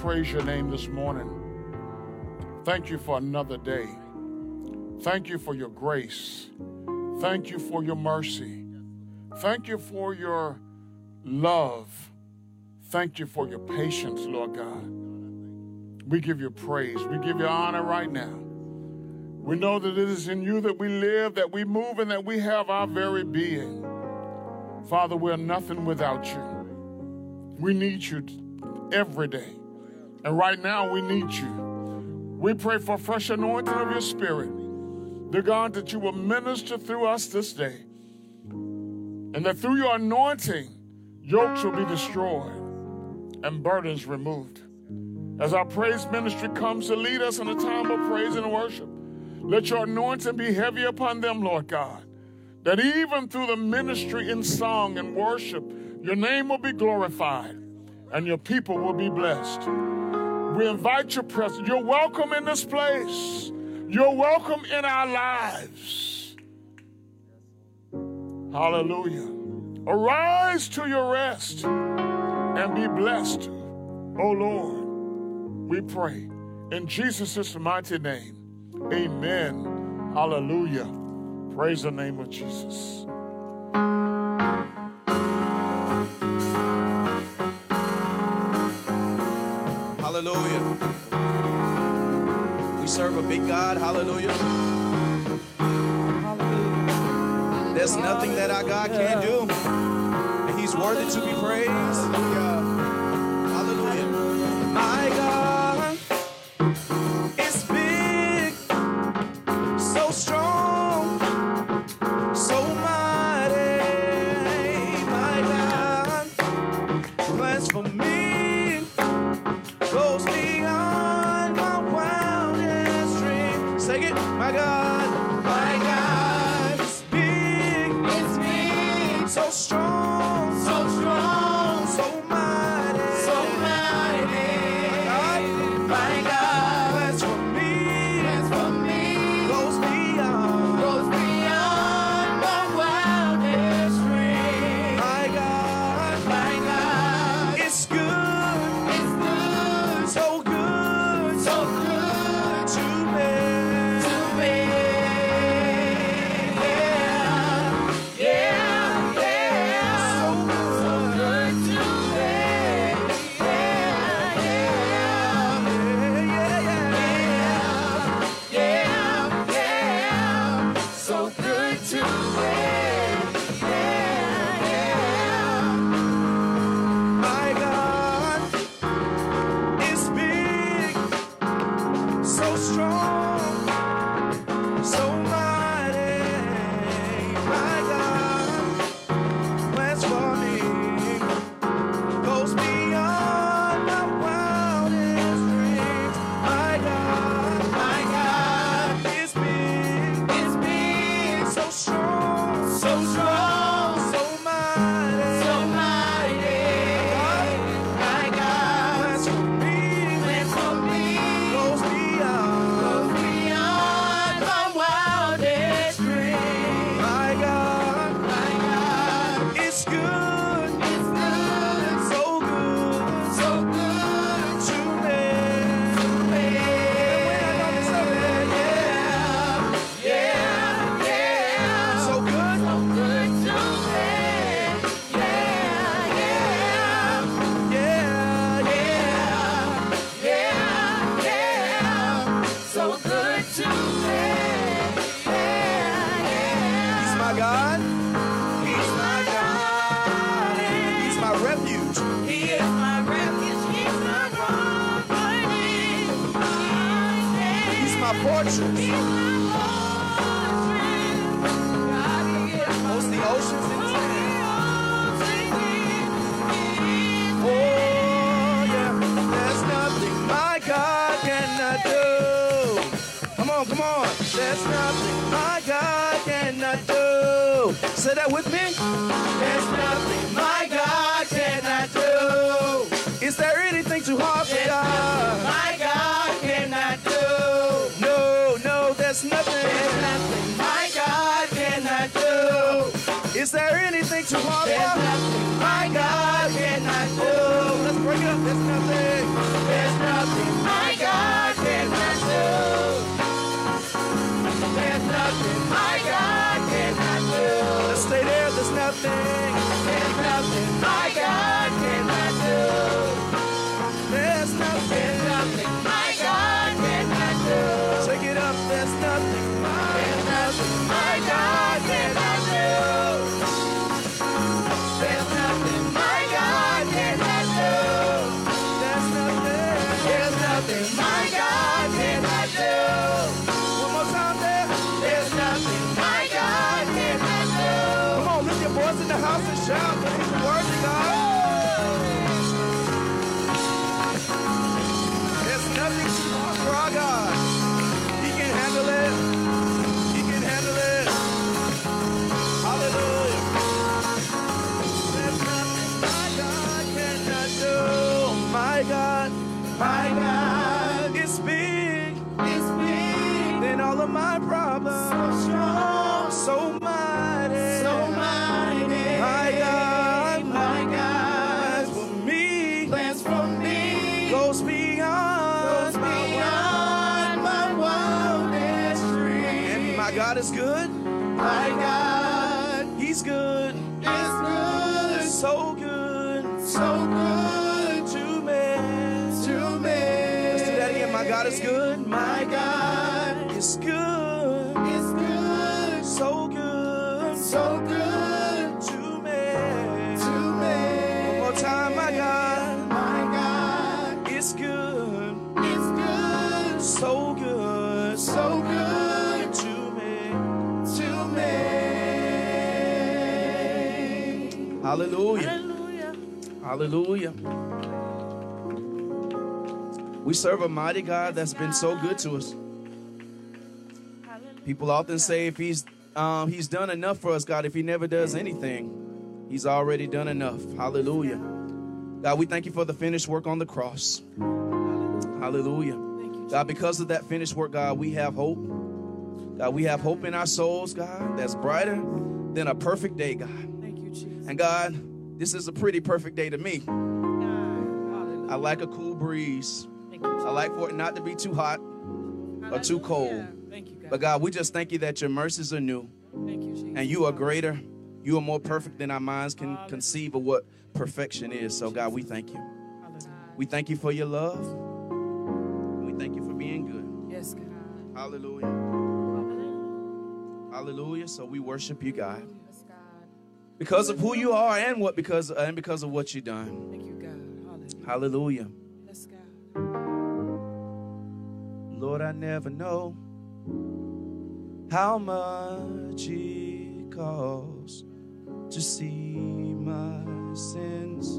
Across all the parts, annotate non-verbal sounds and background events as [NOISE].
Praise your name this morning. Thank you for another day. Thank you for your grace. Thank you for your mercy. Thank you for your love. Thank you for your patience, Lord God. We give you praise. We give you honor right now. We know that it is in you that we live, that we move, and that we have our very being. Father, we're nothing without you. We need you every day. And right now, we need you. We pray for fresh anointing of your spirit. Dear God, that you will minister through us this day. And that through your anointing, yokes will be destroyed and burdens removed. As our praise ministry comes to lead us in a time of praise and worship, let your anointing be heavy upon them, Lord God. That even through the ministry in song and worship, your name will be glorified and your people will be blessed. We invite your presence. You're welcome in this place. You're welcome in our lives. Hallelujah. Arise to your rest and be blessed, O Lord. We pray in Jesus' mighty name. Amen. Hallelujah. Praise the name of Jesus. Hallelujah. We serve a big God. Hallelujah. There's nothing that our God can't do. And He's worthy to be praised. Hallelujah. God, My God is big is big, than all of my problems. Hallelujah. Hallelujah. Hallelujah. We serve a mighty God that's been so good to us. People often say if he's um, he's done enough for us, God, if he never does anything, he's already done enough. Hallelujah. God, we thank you for the finished work on the cross. Hallelujah. God, because of that finished work, God, we have hope. God, we have hope in our souls, God, that's brighter than a perfect day, God. Thank you, Jesus. And God, this is a pretty perfect day to me. I like a cool breeze. I like for it not to be too hot or too cold. Hallelujah. Thank you, God. But God, we just thank you that your mercies are new Thank you, Jesus. and you are greater. You are more perfect than our minds can conceive of what perfection is. So, God, we thank you. We thank you for your love. We thank you for being good. Yes, God. Hallelujah. Hallelujah. So we worship you, God. Because of who you are and what because uh, and because of what you've done. Thank you, God. Hallelujah. Hallelujah. Yes, God. Lord, I never know how much it costs to see my sins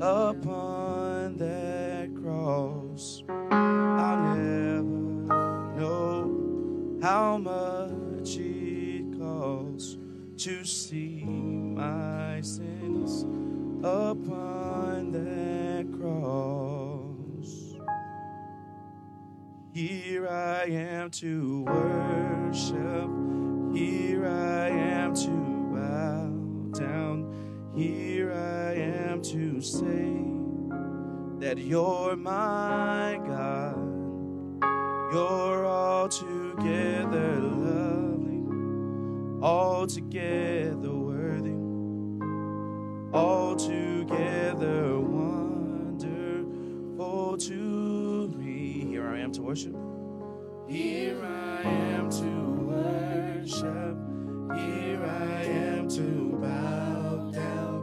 upon that cross. I'll never know how much it costs to see sins upon that cross. Here I am to worship. Here I am to bow down. Here I am to say that you're my God. You're altogether lovely, altogether am to worship. Here I am to worship. Here I am to bow down.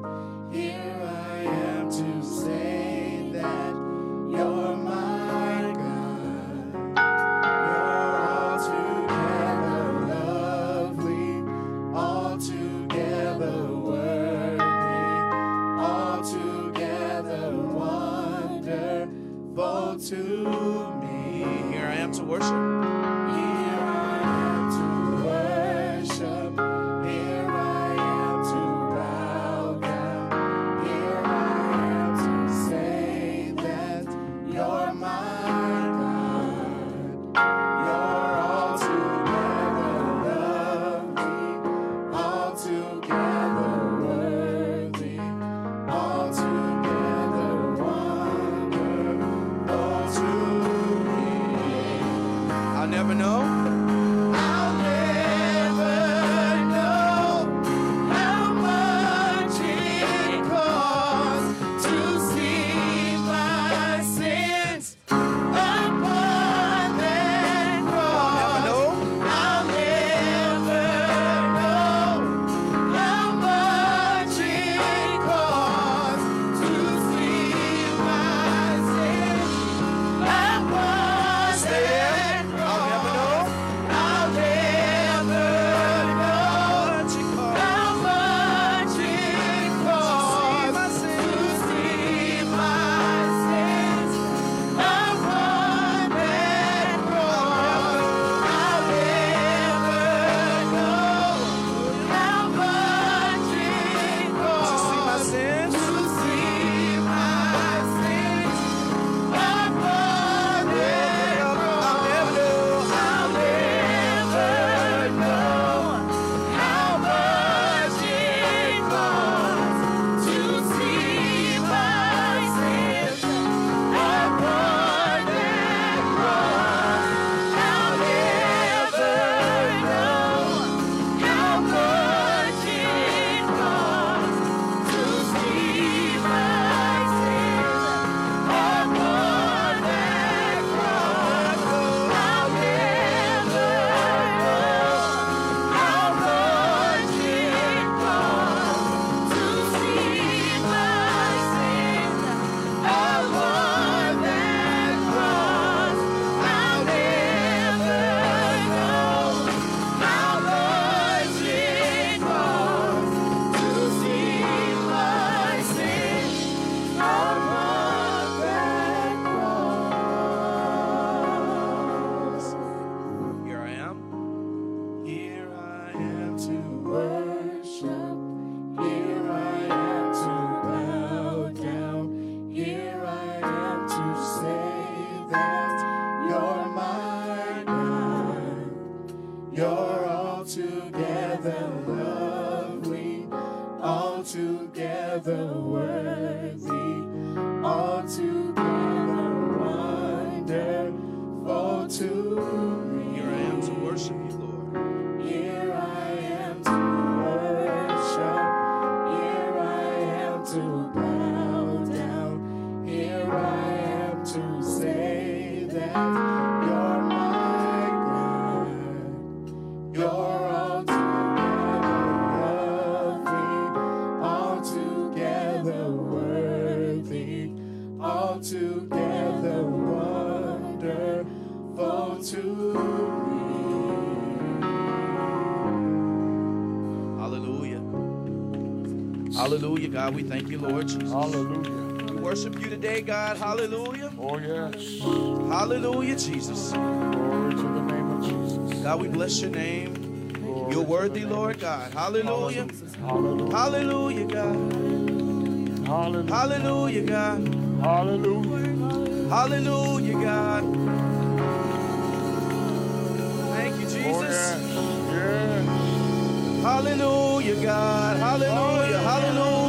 God. We thank you, Lord Jesus. Hallelujah. We worship you today, God. Hallelujah. Oh, yes. Hallelujah, Jesus. Glory to the name of Jesus. God, we bless your name. Glory You're worthy, Lord God. Hallelujah. Hallelujah. Hallelujah, God. Hallelujah. Hallelujah, God. Hallelujah. Hallelujah, God. Thank you, Oh, Jesus. yes. Yes. Hallelujah, God. Hallelujah. Oh, Hallelujah.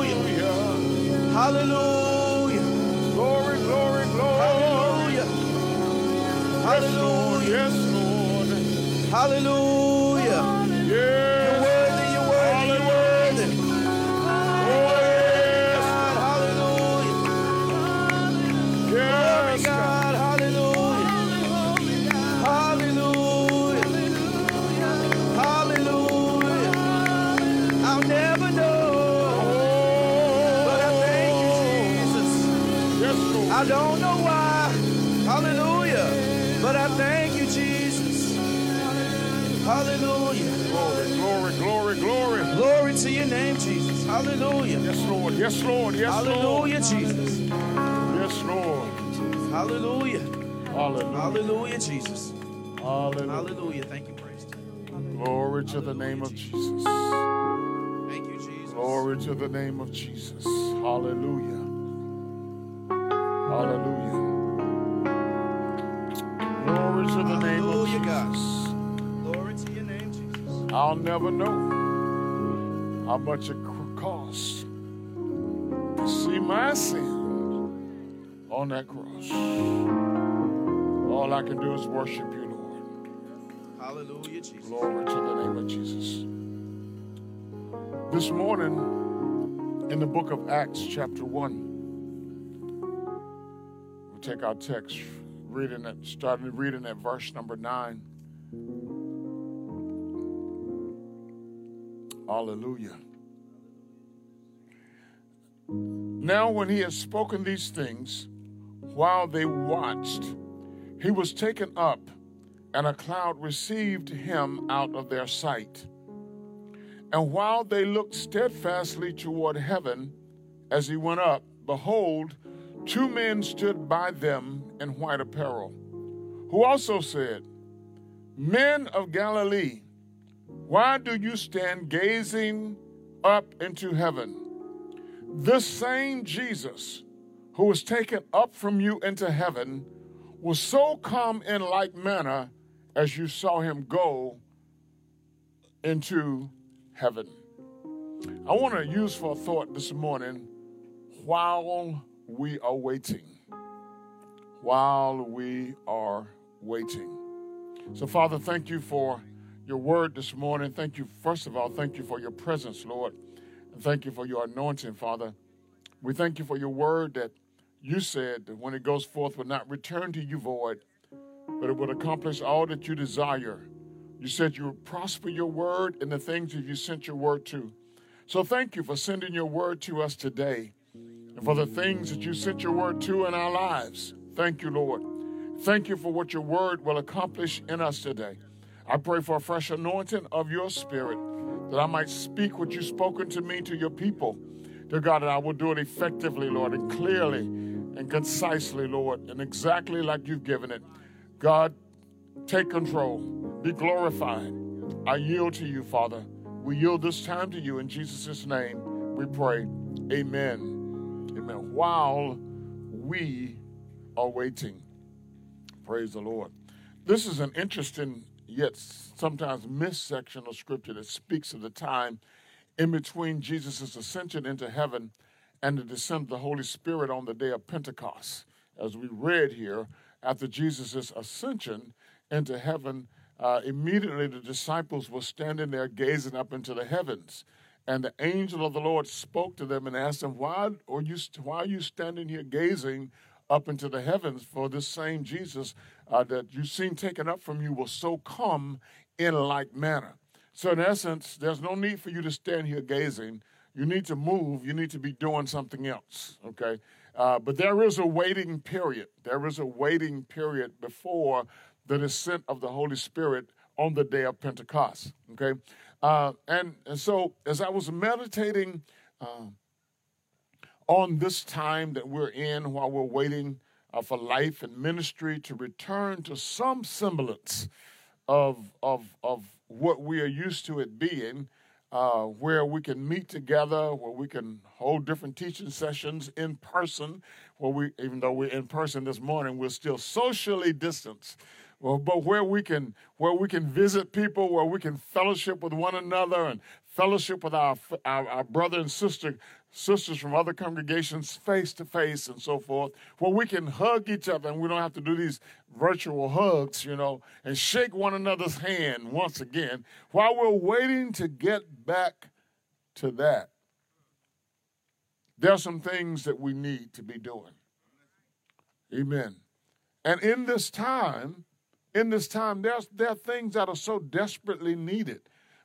Hallelujah. Glory, glory, glory. Hallelujah. Hallelujah. Yes, Lord. Hallelujah. Hallelujah. Yes, Lord. Yes, Lord. Yes, Lord. Hallelujah, Jesus. Yes, Lord. Hallelujah. Hallelujah. Hallelujah, Jesus. Hallelujah. Hallelujah. Thank you, praise. Glory to the name of Jesus. Thank you, Jesus. Glory to the name of Jesus. Hallelujah. Hallelujah. Glory to the name of Hallelujah, God. Jesus. Glory to your name, Jesus. I'll never know how much it my sin on that cross. All I can do is worship you, Lord. Hallelujah, Jesus. Glory to the name of Jesus. This morning, in the book of Acts, chapter 1, we'll take our text, reading it, starting reading at verse number 9. Hallelujah. Now, when he had spoken these things, while they watched, he was taken up, and a cloud received him out of their sight. And while they looked steadfastly toward heaven as he went up, behold, two men stood by them in white apparel, who also said, Men of Galilee, why do you stand gazing up into heaven? This same Jesus who was taken up from you into heaven will so come in like manner as you saw him go into heaven. I want to use for a thought this morning while we are waiting. While we are waiting. So, Father, thank you for your word this morning. Thank you, first of all, thank you for your presence, Lord. Thank you for your anointing, Father. We thank you for your word that you said that when it goes forth will not return to you void, but it will accomplish all that you desire. You said you would prosper your word in the things that you sent your word to. So thank you for sending your word to us today and for the things that you sent your word to in our lives. Thank you, Lord. Thank you for what your word will accomplish in us today. I pray for a fresh anointing of your spirit that I might speak what you've spoken to me to your people. Dear God, that I will do it effectively, Lord, and clearly and concisely, Lord, and exactly like you've given it. God, take control, be glorified. I yield to you, Father. We yield this time to you in Jesus' name. We pray. Amen. Amen. While we are waiting, praise the Lord. This is an interesting yet sometimes missed section of scripture that speaks of the time in between Jesus' ascension into heaven and the descent of the Holy Spirit on the day of Pentecost. As we read here, after Jesus' ascension into heaven, uh, immediately the disciples were standing there gazing up into the heavens. And the angel of the Lord spoke to them and asked them, Why are you, why are you standing here gazing up into the heavens? For this same Jesus uh, that you've seen taken up from you will so come in like manner. So, in essence, there's no need for you to stand here gazing. You need to move. You need to be doing something else, okay? Uh, but there is a waiting period. There is a waiting period before the descent of the Holy Spirit on the day of Pentecost. Okay, uh, and and so as I was meditating uh, on this time that we're in, while we're waiting uh, for life and ministry to return to some semblance of of of what we are used to it being. Uh, where we can meet together, where we can hold different teaching sessions in person, where we, even though we're in person this morning, we're still socially distanced well, but where we can where we can visit people, where we can fellowship with one another and fellowship with our our, our brother and sister sisters from other congregations face to face and so forth, where we can hug each other and we don't have to do these virtual hugs, you know, and shake one another's hand once again while we're waiting to get back to that. There are some things that we need to be doing. Amen. And in this time, in this time, there's, there are things that are so desperately needed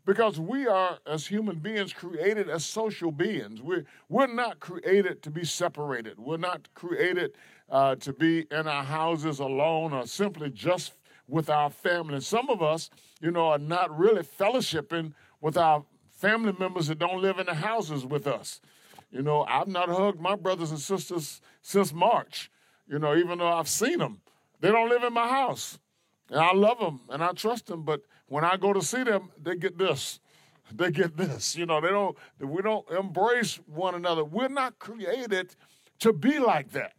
because we are, as human beings, created as social beings. We're, we're not created to be separated. We're not created uh, to be in our houses alone or simply just with our family. some of us, you know, are not really fellowshipping with our family members that don't live in the houses with us. You know, I've not hugged my brothers and sisters since March, you know, even though I've seen them. They don't live in my house. And I love them and I trust them, but when I go to see them, they get this. They get this. You know, they don't we don't embrace one another. We're not created to be like that.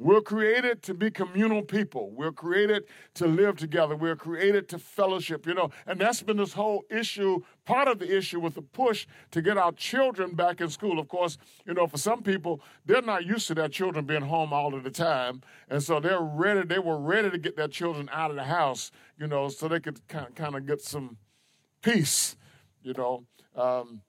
We're created to be communal people. We're created to live together. We're created to fellowship, you know. And that's been this whole issue, part of the issue with the push to get our children back in school. Of course, you know, for some people, they're not used to their children being home all of the time. And so they're ready, they were ready to get their children out of the house, you know, so they could kind of get some peace, you know. Um,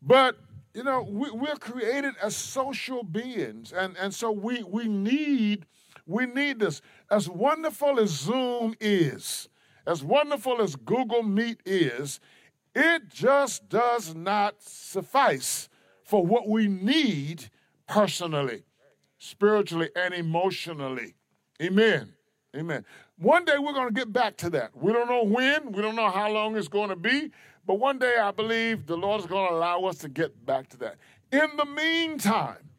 but you know, we, we're created as social beings, and, and so we, we need we need this. As wonderful as Zoom is, as wonderful as Google Meet is, it just does not suffice for what we need personally, spiritually, and emotionally. Amen. Amen. One day we're going to get back to that. We don't know when, we don't know how long it's going to be, but one day I believe the Lord is going to allow us to get back to that. In the meantime,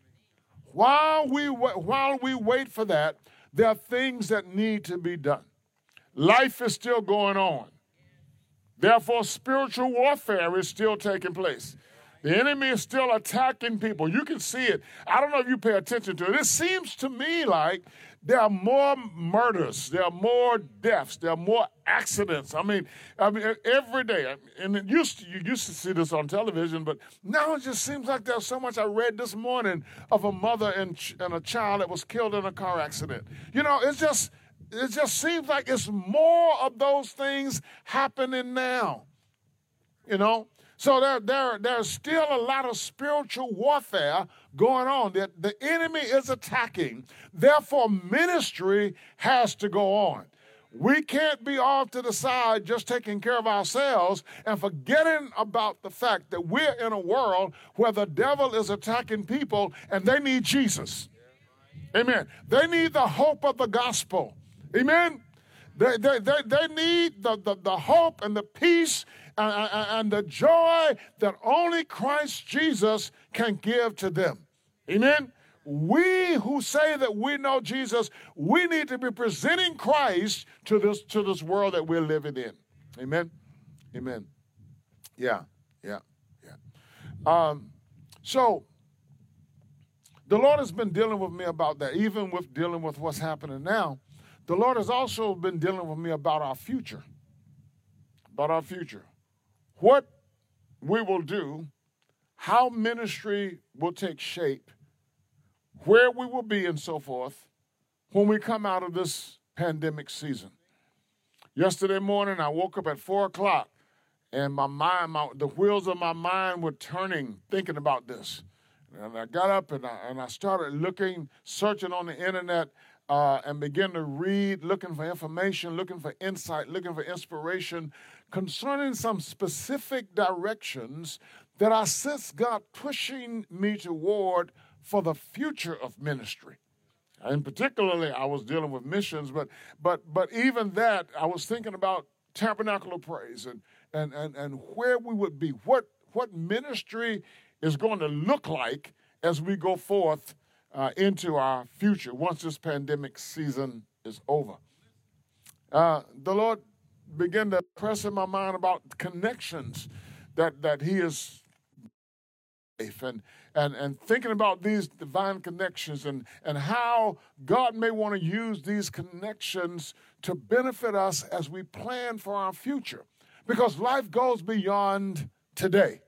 while we, while we wait for that, there are things that need to be done. Life is still going on. Therefore, spiritual warfare is still taking place. The enemy is still attacking people. You can see it. I don't know if you pay attention to it. It seems to me like there are more murders, there are more deaths, there are more accidents. I mean, I mean every day. And it used to, you used to see this on television, but now it just seems like there's so much. I read this morning of a mother and, and a child that was killed in a car accident. You know, it's just it just seems like it's more of those things happening now. You know, so there, there, there's still a lot of spiritual warfare going on that the enemy is attacking. Therefore, ministry has to go on. We can't be off to the side just taking care of ourselves and forgetting about the fact that we're in a world where the devil is attacking people and they need Jesus. Amen. They need the hope of the gospel. Amen. They, they, they, they need the, the, the hope and the peace and, and the joy that only Christ Jesus can give to them. Amen. We who say that we know Jesus, we need to be presenting Christ to this to this world that we're living in. Amen. Amen. Yeah, yeah, yeah. Um, so the Lord has been dealing with me about that, even with dealing with what's happening now. The Lord has also been dealing with me about our future. About our future what we will do, how ministry will take shape, where we will be, and so forth when we come out of this pandemic season. Yesterday morning, I woke up at four o'clock, and my mind, my, the wheels of my mind were turning, thinking about this. And I got up and I, and I started looking, searching on the internet, uh, and begin to read, looking for information, looking for insight, looking for inspiration concerning some specific directions that I sense God pushing me toward for the future of ministry. And particularly, I was dealing with missions, but but but even that, I was thinking about tabernacle of praise and and and and where we would be, what what ministry is going to look like as we go forth uh, into our future once this pandemic season is over. Uh, the Lord began to press in my mind about connections that that He is and and and thinking about these divine connections and and how God may want to use these connections to benefit us as we plan for our future. Because life goes beyond today.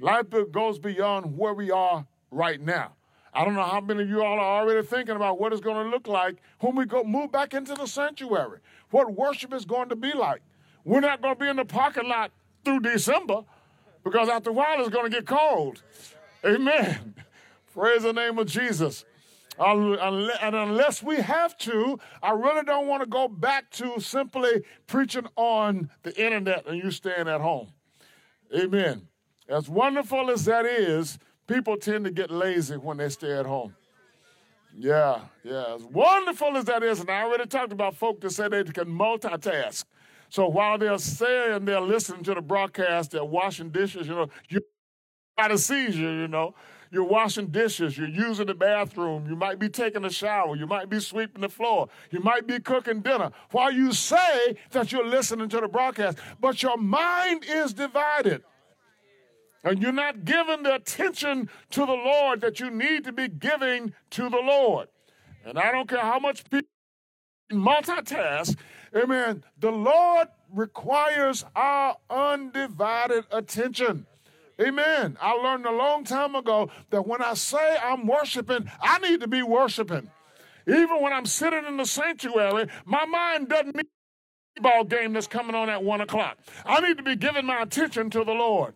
Life goes beyond where we are right now I don't know how many of you all are already thinking about what it's going to look like when we go move back into the sanctuary what worship is going to be like we're not going to be in the parking lot through December because after a while it's going to get cold. Amen. [LAUGHS] Praise the name of Jesus. And unless we have to, I really don't want to go back to simply preaching on the internet and you staying at home. Amen. As wonderful as that is, people tend to get lazy when they stay at home. Yeah, yeah. As wonderful as that is, and I already talked about folk that say they can multitask. So while they're saying they're listening to the broadcast, they're washing dishes, you know, you got a seizure, you know. You're washing dishes, you're using the bathroom, you might be taking a shower, you might be sweeping the floor, you might be cooking dinner. While you say that you're listening to the broadcast, but your mind is divided. And you're not giving the attention to the Lord that you need to be giving to the Lord. And I don't care how much people multitask, Amen. The Lord requires our undivided attention. Amen. I learned a long time ago that when I say I'm worshiping, I need to be worshiping. Even when I'm sitting in the sanctuary, my mind doesn't need ball game that's coming on at one o'clock. I need to be giving my attention to the Lord.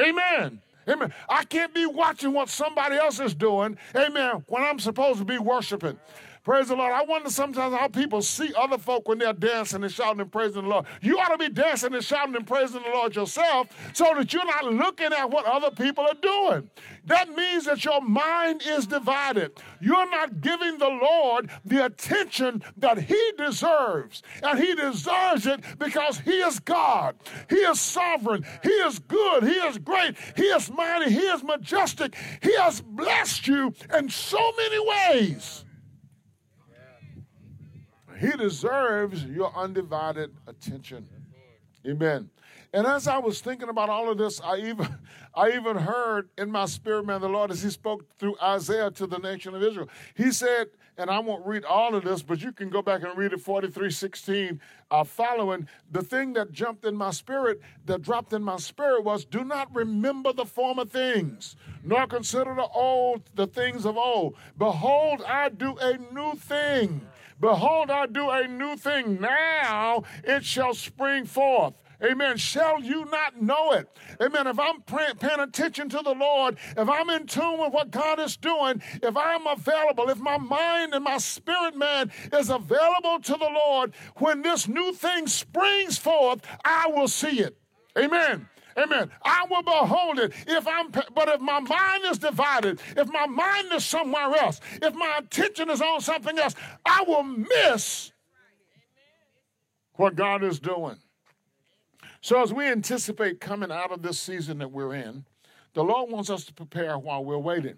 Amen. Amen. I can't be watching what somebody else is doing. Amen. When I'm supposed to be worshiping. Praise the Lord. I wonder sometimes how people see other folk when they're dancing and shouting and praising the Lord. You ought to be dancing and shouting and praising the Lord yourself so that you're not looking at what other people are doing. That means that your mind is divided. You're not giving the Lord the attention that He deserves. And He deserves it because He is God. He is sovereign. He is good. He is great. He is mighty. He is majestic. He has blessed you in so many ways. He deserves your undivided attention. Amen. And as I was thinking about all of this, I even [LAUGHS] I even heard in my spirit, man, the Lord, as He spoke through Isaiah to the nation of Israel. He said, and I won't read all of this, but you can go back and read it 43 16 uh, following. The thing that jumped in my spirit, that dropped in my spirit was do not remember the former things, nor consider the old, the things of old. Behold, I do a new thing. Behold, I do a new thing. Now it shall spring forth. Amen. Shall you not know it? Amen. If I'm paying attention to the Lord, if I'm in tune with what God is doing, if I'm available, if my mind and my spirit man is available to the Lord, when this new thing springs forth, I will see it. Amen. Amen. I will behold it if I'm, but if my mind is divided, if my mind is somewhere else, if my attention is on something else, I will miss what God is doing. So, as we anticipate coming out of this season that we're in, the Lord wants us to prepare while we're waiting.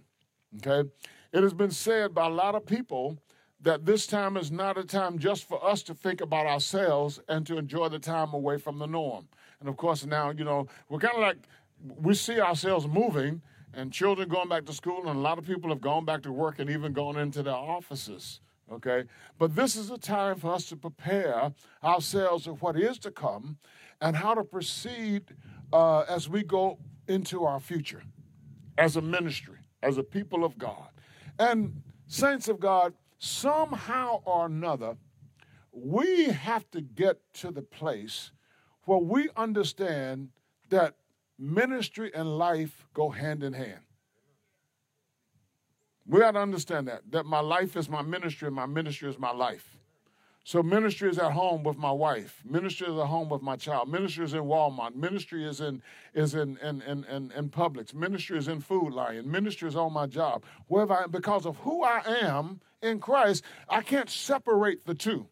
Okay? It has been said by a lot of people that this time is not a time just for us to think about ourselves and to enjoy the time away from the norm. And of course, now, you know, we're kind of like, we see ourselves moving and children going back to school, and a lot of people have gone back to work and even gone into their offices. Okay? But this is a time for us to prepare ourselves of what is to come and how to proceed uh, as we go into our future as a ministry, as a people of God. And, saints of God, somehow or another, we have to get to the place where we understand that ministry and life go hand in hand. We got to understand that, that my life is my ministry and my ministry is my life. So ministry is at home with my wife. Ministry is at home with my child. Ministry is in Walmart. Ministry is in is in in in, in, in Publix. Ministry is in Food Lion. Ministry is on my job. Wherever I am, because of who I am in Christ, I can't separate the two.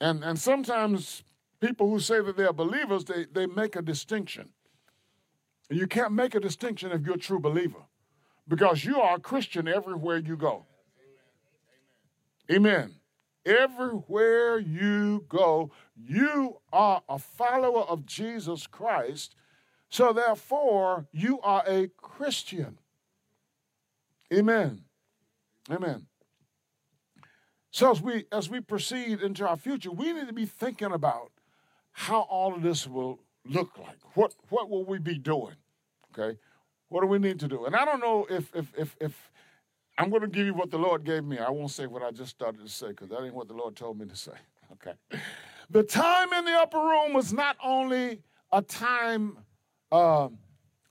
And and sometimes people who say that they're believers, they, they make a distinction. You can't make a distinction if you're a true believer. Because you are a Christian everywhere you go. Amen. Everywhere you go, you are a follower of Jesus Christ. So therefore, you are a Christian. Amen. Amen. So as we as we proceed into our future, we need to be thinking about how all of this will look like. What what will we be doing? Okay? What do we need to do? And I don't know if if if if I'm going to give you what the Lord gave me. I won't say what I just started to say because that ain't what the Lord told me to say. [LAUGHS] Okay. The time in the upper room was not only a time uh,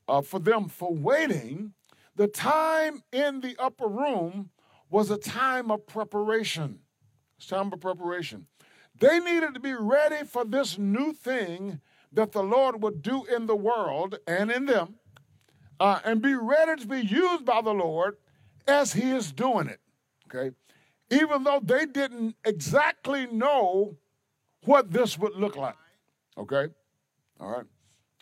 uh, for them for waiting, the time in the upper room was a time of preparation. It's time of preparation. They needed to be ready for this new thing that the Lord would do in the world and in them, uh, and be ready to be used by the Lord as He is doing it. Okay? Even though they didn't exactly know what this would look like. Okay? All right.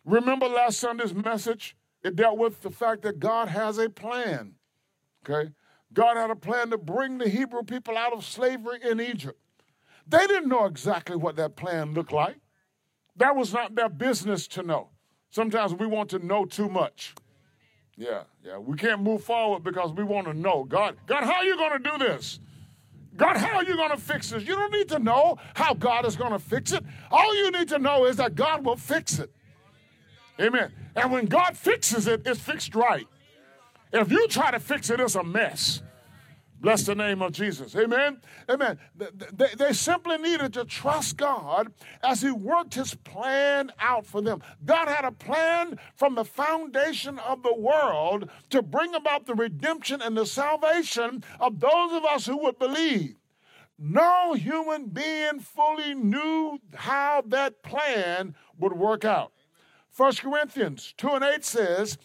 Remember last Sunday's message? It dealt with the fact that God has a plan. Okay? God had a plan to bring the Hebrew people out of slavery in Egypt. They didn't know exactly what that plan looked like. That was not their business to know. Sometimes we want to know too much. Yeah, yeah. We can't move forward because we want to know. God, God, how are you going to do this? God, how are you going to fix this? You don't need to know how God is going to fix it. All you need to know is that God will fix it. Amen. And when God fixes it, it's fixed right. If you try to fix it, it's a mess. Bless the name of Jesus. Amen. Amen. They, they, simply needed to trust God as He worked His plan out for them. God had a plan from the foundation of the world to bring about the redemption and the salvation of those of us who would believe. No human being fully knew how that plan would work out. 1 Corinthians 2 and 8 says,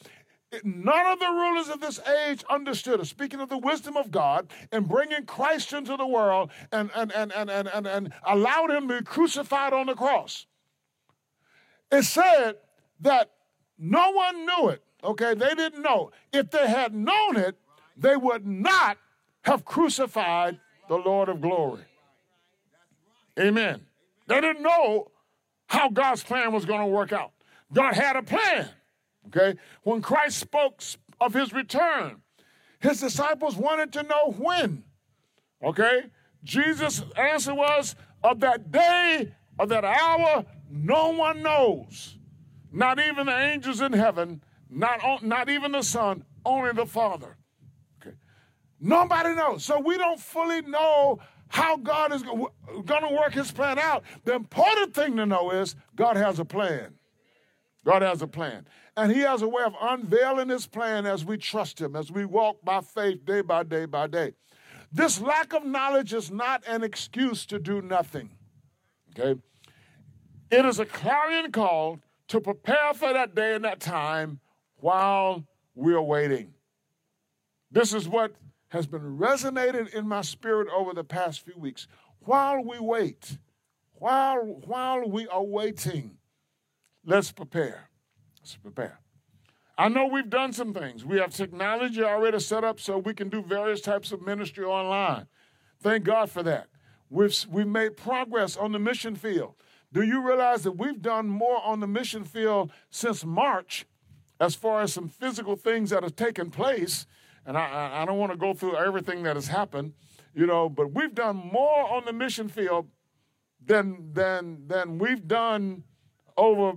None of the rulers of this age understood. Speaking of the wisdom of God in bringing Christ into the world and, and, and, and, and, and, and allowed him to be crucified on the cross. It said that no one knew it. Okay, they didn't know. If they had known it, they would not have crucified the Lord of glory. Amen. They didn't know how God's plan was going to work out. God had a plan. Okay? When Christ spoke of his return, his disciples wanted to know when. Okay? Jesus' answer was, of that day, of that hour, no one knows. Not even the angels in heaven, not, not even the Son, only the Father. Okay? Nobody knows. So we don't fully know how God is going to work his plan out. The important thing to know is God has a plan. God has a plan. And He has a way of unveiling His plan as we trust Him, as we walk by faith day by day by day. This lack of knowledge is not an excuse to do nothing. Okay? It is a clarion call to prepare for that day and that time while we're waiting. This is what has been resonating in my spirit over the past few weeks. While we wait, while, while we are waiting, let's prepare. Let's prepare. I know we've done some things. We have technology already set up so we can do various types of ministry online. Thank God for that. We've, we've made progress on the mission field. Do you realize that we've done more on the mission field since March as far as some physical things that have taken place? And I, I don't want to go through everything that has happened, you know, but we've done more on the mission field than, than, than we've done over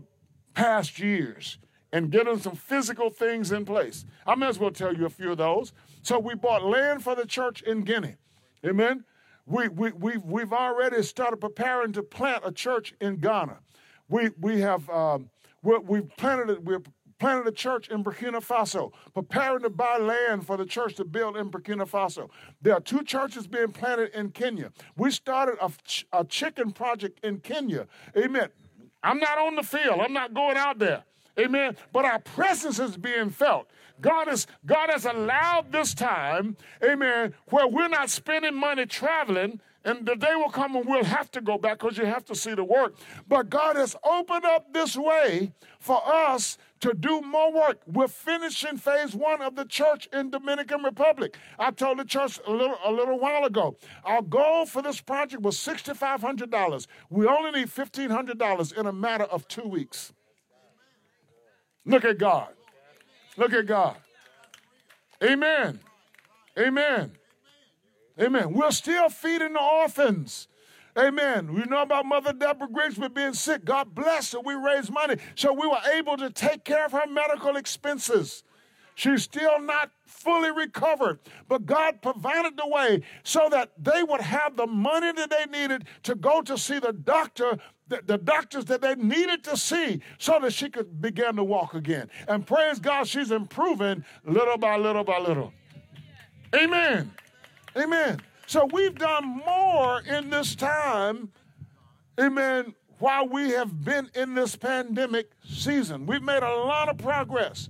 past years and getting some physical things in place. I may as well tell you a few of those. So we bought land for the church in Guinea. Amen. We, we, we've, we've already started preparing to plant a church in Ghana. We, we have, um, we have planted we're planted a church in Burkina Faso, preparing to buy land for the church to build in Burkina Faso. There are two churches being planted in Kenya. We started a, ch- a chicken project in Kenya. Amen. I'm not on the field, I'm not going out there. Amen. But our presence is being felt. God is God has allowed this time, amen, where we're not spending money traveling. And the day will come when we'll have to go back because you have to see the work. But God has opened up this way for us to do more work. We're finishing phase one of the church in Dominican Republic. I told the church a little, a little while ago, our goal for this project was $6,500. We only need $1,500 in a matter of two weeks. Look at God. Look at God. Amen. Amen. Amen. We're still feeding the orphans. Amen. We know about Mother Deborah Grigsby being sick. God bless her. We raised money. So we were able to take care of her medical expenses. She's still not fully recovered, but God provided the way so that they would have the money that they needed to go to see the doctor, the, the doctors that they needed to see so that she could begin to walk again. And praise God, she's improving little by little by little. Amen. Amen. So we've done more in this time, amen, while we have been in this pandemic season. We've made a lot of progress.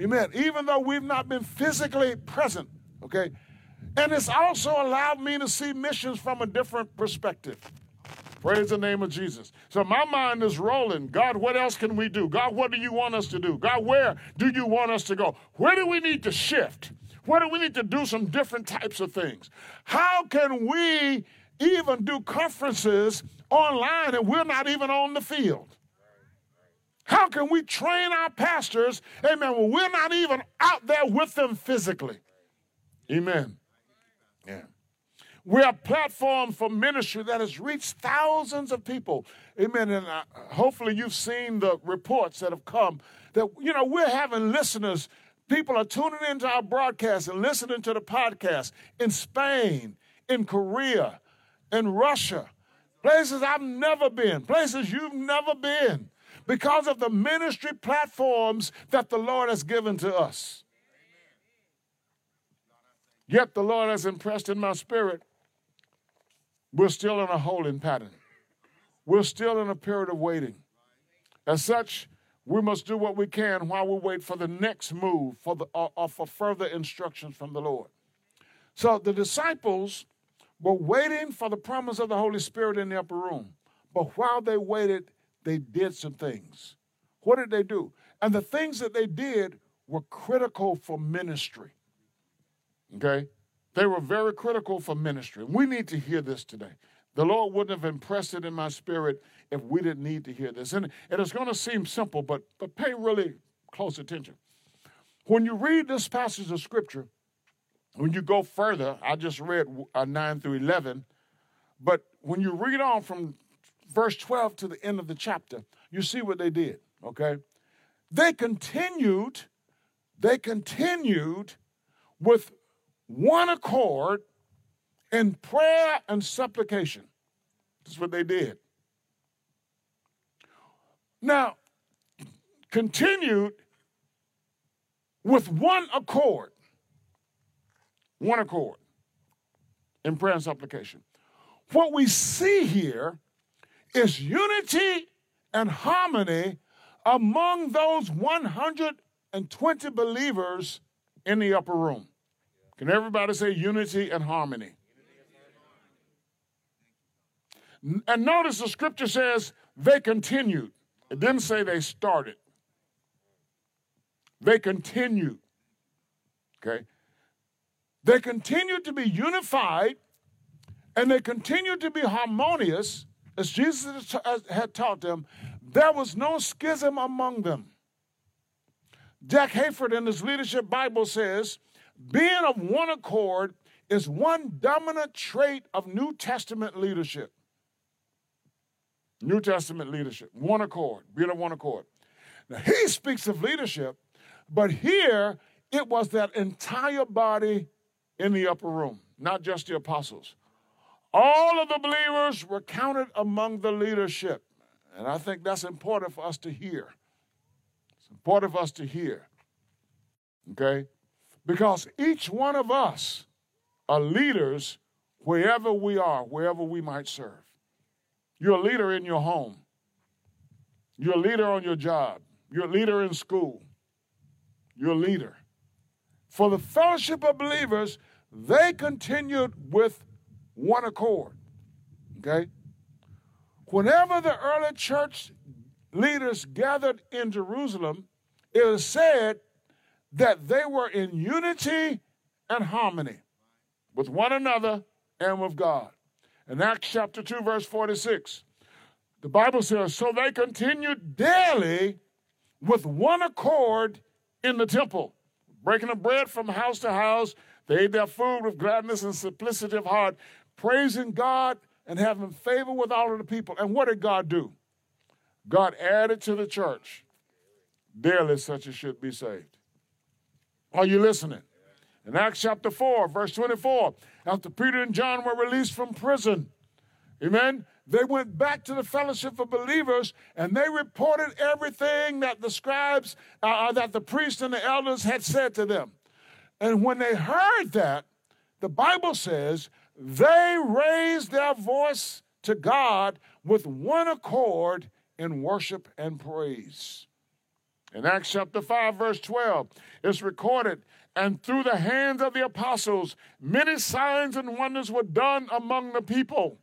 Amen. Even though we've not been physically present, okay? And it's also allowed me to see missions from a different perspective. Praise the name of Jesus. So my mind is rolling. God, what else can we do? God, what do you want us to do? God, where do you want us to go? Where do we need to shift? Where do we need to do some different types of things? How can we even do conferences online and we're not even on the field? How can we train our pastors, amen, when we're not even out there with them physically? Amen. Yeah. We're a platform for ministry that has reached thousands of people. Amen. And uh, hopefully you've seen the reports that have come that, you know, we're having listeners. People are tuning into our broadcast and listening to the podcast in Spain, in Korea, in Russia, places I've never been, places you've never been because of the ministry platforms that the Lord has given to us. Yet the Lord has impressed in my spirit, we're still in a holding pattern. We're still in a period of waiting. As such, we must do what we can while we wait for the next move for the, or, or for further instructions from the Lord. So the disciples were waiting for the promise of the Holy Spirit in the upper room. But while they waited, they did some things. What did they do? And the things that they did were critical for ministry. Okay? They were very critical for ministry. We need to hear this today. The Lord wouldn't have impressed it in my spirit if we didn't need to hear this. And, it's going to seem simple, but, but pay really close attention. When you read this passage of Scripture, when you go further, I just read uh, 9 through 11, but when you read on from verse 12 to the end of the chapter, you see what they did, okay? They continued, they continued with one accord in prayer and supplication. That's what they did. Now, continued with one accord. One accord in prayer and supplication. What we see here is unity and harmony among those 120 believers in the upper room. Can everybody say unity and harmony? And notice the scripture says they continued. It didn't say they started. They continued. Okay? They continued to be unified and they continued to be harmonious as Jesus had taught them. There was no schism among them. Jack Hayford in his leadership Bible says, being of one accord is one dominant trait of New Testament leadership. New Testament leadership, one accord, being of one accord. Now, he speaks of leadership, but here it was that entire body in the upper room, not just the apostles. All of the believers were counted among the leadership. And I think that's important for us to hear. It's important for us to hear. Okay? Because each one of us are leaders wherever we are, wherever we might serve. You're a leader in your home. You're a leader on your job. You're a leader in school. You're a leader. For the fellowship of believers, they continued with one accord. Okay? Whenever the early church leaders gathered in Jerusalem, it is said that they were in unity and harmony with one another and with God. In Acts chapter 2, verse 46, the Bible says, So they continued daily with one accord in the temple, breaking the bread from house to house. They ate their food with gladness and simplicity of heart, praising God and having favor with all of the people. And what did God do? God added to the church daily such as should be saved. Are you listening? In Acts chapter 4, verse 24, after Peter and John were released from prison, amen, they went back to the fellowship of believers and they reported everything that the scribes, uh, uh, that the priests and the elders had said to them. And when they heard that, the Bible says they raised their voice to God with one accord in worship and praise. In Acts chapter 5, verse 12, it's recorded, and through the hands of the apostles, many signs and wonders were done among the people,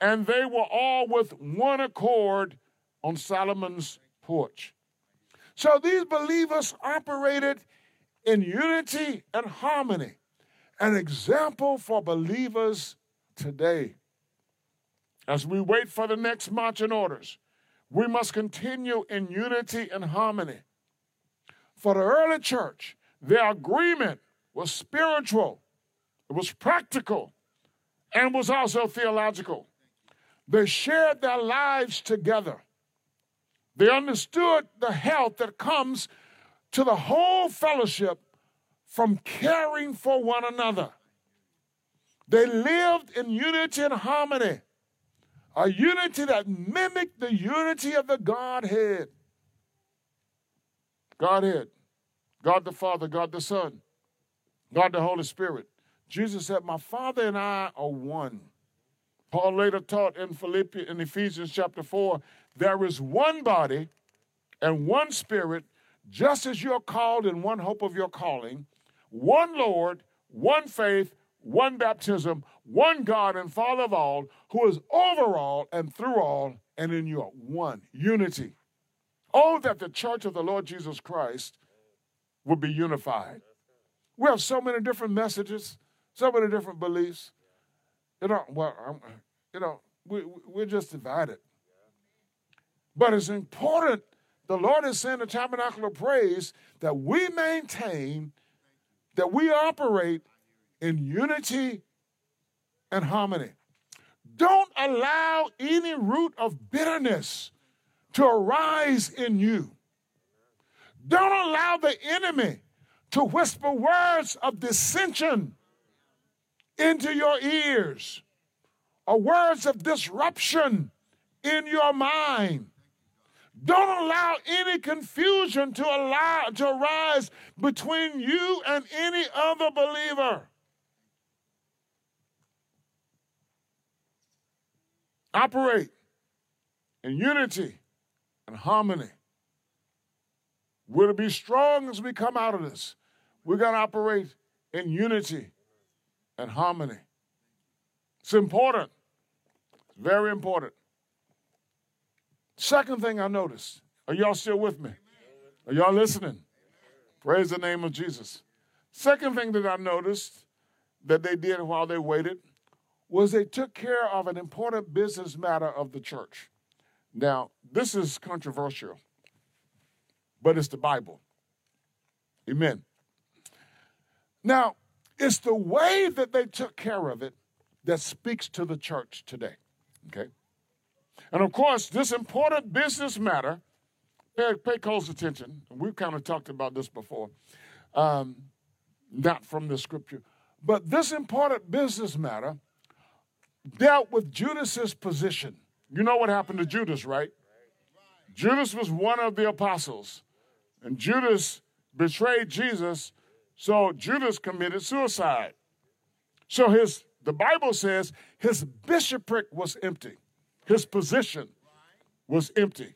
and they were all with one accord on Solomon's porch. So these believers operated in unity and harmony, an example for believers today. As we wait for the next marching orders, we must continue in unity and harmony. For the early church, their agreement was spiritual, it was practical, and was also theological. They shared their lives together. They understood the health that comes to the whole fellowship from caring for one another. They lived in unity and harmony a unity that mimicked the unity of the Godhead. Godhead, God the Father, God the Son, God the Holy Spirit. Jesus said, My Father and I are one. Paul later taught in Philippians in Ephesians chapter 4, there is one body and one spirit, just as you're called in one hope of your calling, one Lord, one faith, one baptism, one God and Father of all, who is over all and through all and in you. One. Unity. Oh, that the church of the Lord Jesus Christ would be unified. We have so many different messages, so many different beliefs. You know, well, I'm, you know, we, we're just divided. But it's important, the Lord is saying the tabernacle of praise, that we maintain, that we operate in unity and harmony. Don't allow any root of bitterness to arise in you. Don't allow the enemy to whisper words of dissension into your ears or words of disruption in your mind. Don't allow any confusion to allow to arise between you and any other believer. operate in unity and harmony. We're to be strong as we come out of this. We're going to operate in unity and harmony. It's important. It's very important. Second thing I noticed, are y'all still with me? Are y'all listening? Praise the name of Jesus. Second thing that I noticed that they did while they waited was they took care of an important business matter of the church. Now, this is controversial, but it's the Bible. Amen. Now, it's the way that they took care of it that speaks to the church today. Okay? And of course, this important business matter, pay, pay close attention. We've kind of talked about this before, um, not from the scripture, but this important business matter dealt with Judas's position. You know what happened to Judas, right? Judas was one of the apostles. And Judas betrayed Jesus, so Judas committed suicide. So his the Bible says his bishopric was empty. His position was empty.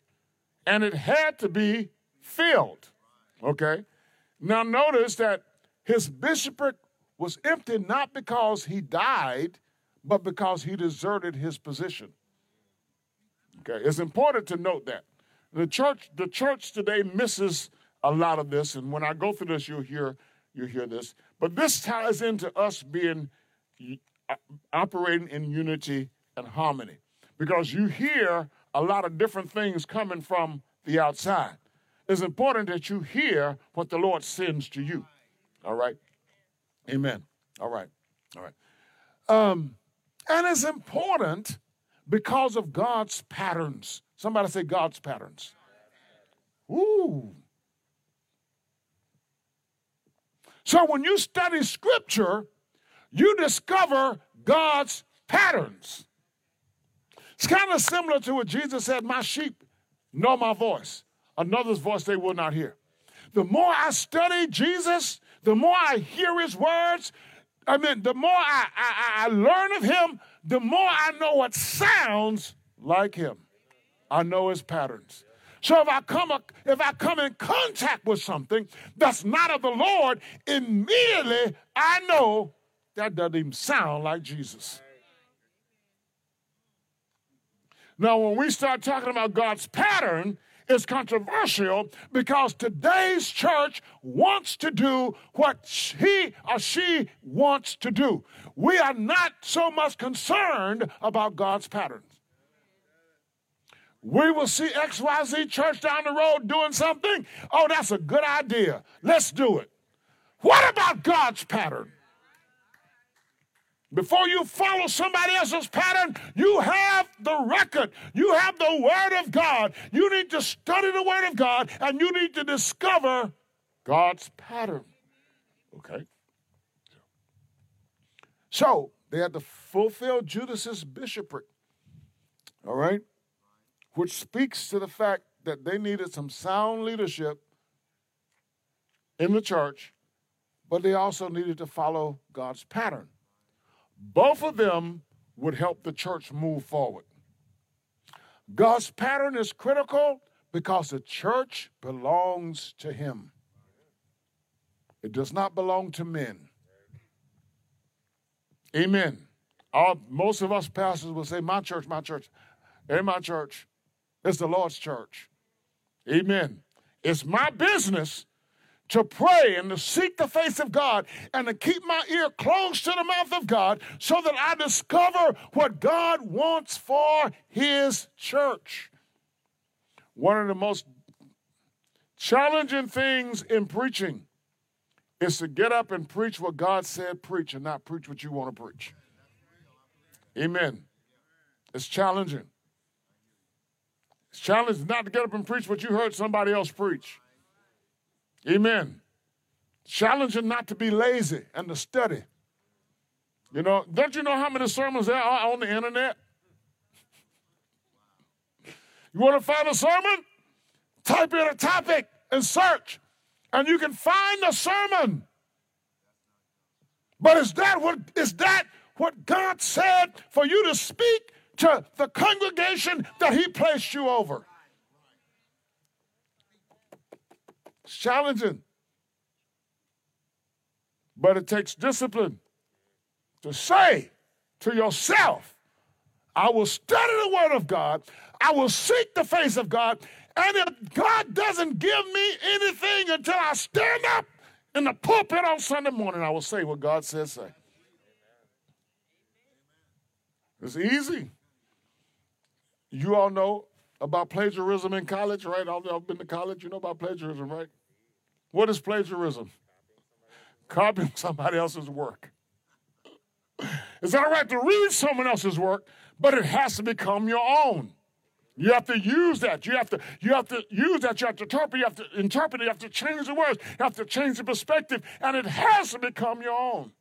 And it had to be filled. Okay? Now notice that his bishopric was empty not because he died, but because he deserted his position. Okay, it's important to note that. The church, the church today misses a lot of this, and when I go through this, you'll hear you'll hear this. But this ties into us being uh, operating in unity and harmony, because you hear a lot of different things coming from the outside. It's important that you hear what the Lord sends to you. All right, Amen. All right, all right. Um, and it's important because of God's patterns. Somebody say God's patterns. Ooh. So when you study scripture, you discover God's patterns. It's kind of similar to what Jesus said, My sheep know my voice, another's voice they will not hear. The more I study Jesus, the more I hear his words, I mean, the more I, I, I learn of him, the more I know what sounds like him. I know his patterns. So if I come if I come in contact with something that's not of the Lord, immediately I know that doesn't even sound like Jesus. Now, when we start talking about God's pattern, it's controversial because today's church wants to do what he or she wants to do. We are not so much concerned about God's patterns. We will see XYZ church down the road doing something. Oh, that's a good idea. Let's do it. What about God's pattern? Before you follow somebody else's pattern, you have the record. You have the Word of God. You need to study the Word of God and you need to discover God's pattern. Okay? So they had to fulfill Judas's bishopric. All right? Which speaks to the fact that they needed some sound leadership in the church, but they also needed to follow God's pattern. Both of them would help the church move forward. God's pattern is critical because the church belongs to Him. It does not belong to men. Amen. All, most of us pastors will say, My church, my church. Ain't my church. It's the Lord's church. Amen. It's my business to pray and to seek the face of God and to keep my ear close to the mouth of God so that I discover what God wants for His church. One of the most challenging things in preaching is to get up and preach what God said preach and not preach what you want to preach. Amen. It's challenging. It's challenging not to get up and preach what you heard somebody else preach. Amen. Challenging not to be lazy and to study. You know, don't you know how many sermons there are on the internet? You want to find a sermon? Type in a topic and search, and you can find the sermon. But is that what is that what God said for you to speak to the congregation that He placed you over? It's challenging. But it takes discipline to say to yourself, I will study the Word of God, I will seek the face of God, and if God doesn't give me anything until I stand up in the pulpit on Sunday morning, I will say what God says say. It's easy. You all know about plagiarism in college, right? Y'all been to college, you know about plagiarism, right? What is plagiarism? Copying [LAUGHS] somebody else's work. It's all right to read someone else's work, but it has to become your own. You have to use that. You have to, you have to use that. You have to interpret. You have to interpret it. You have to change the words. You have to change the perspective, and it has to become your own.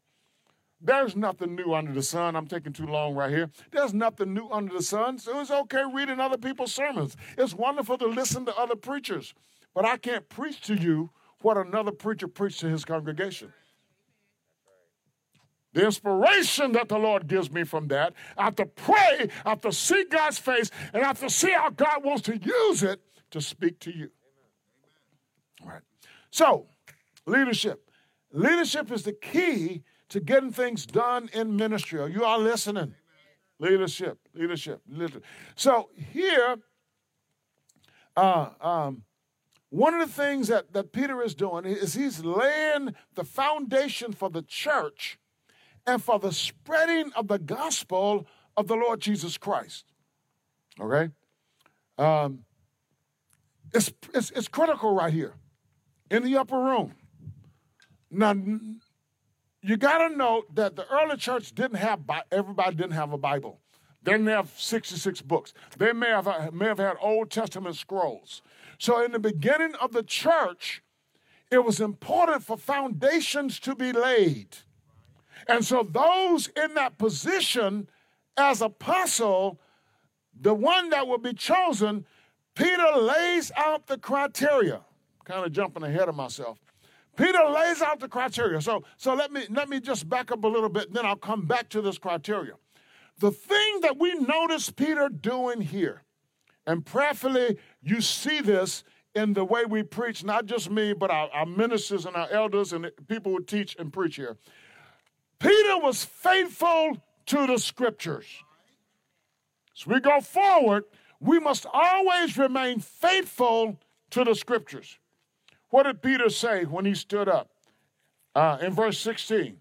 There's nothing new under the sun. I'm taking too long right here. There's nothing new under the sun. So it's okay reading other people's sermons. It's wonderful to listen to other preachers. but I can't preach to you what another preacher preached to his congregation. The inspiration that the Lord gives me from that, I have to pray, I have to see God's face, and I have to see how God wants to use it to speak to you. All right. So, leadership. Leadership is the key to getting things done in ministry. Are you all listening? Leadership, leadership, leadership. So here, uh, um, one of the things that, that Peter is doing is he's laying the foundation for the church and for the spreading of the gospel of the Lord Jesus Christ. Okay? Um, it's, it's, it's critical right here in the upper room. Now, you got to note that the early church didn't have, everybody didn't have a Bible. They didn't have 66 books. They may have, uh, may have had Old Testament scrolls. So, in the beginning of the church, it was important for foundations to be laid. And so, those in that position as apostle, the one that will be chosen, Peter lays out the criteria. Kind of jumping ahead of myself. Peter lays out the criteria. So, so let me let me just back up a little bit, then I'll come back to this criteria. The thing that we notice Peter doing here, and prayerfully you see this in the way we preach, not just me, but our, our ministers and our elders and people who teach and preach here. Peter was faithful to the scriptures. As we go forward, we must always remain faithful to the scriptures. What did Peter say when he stood up? Uh, in verse 16,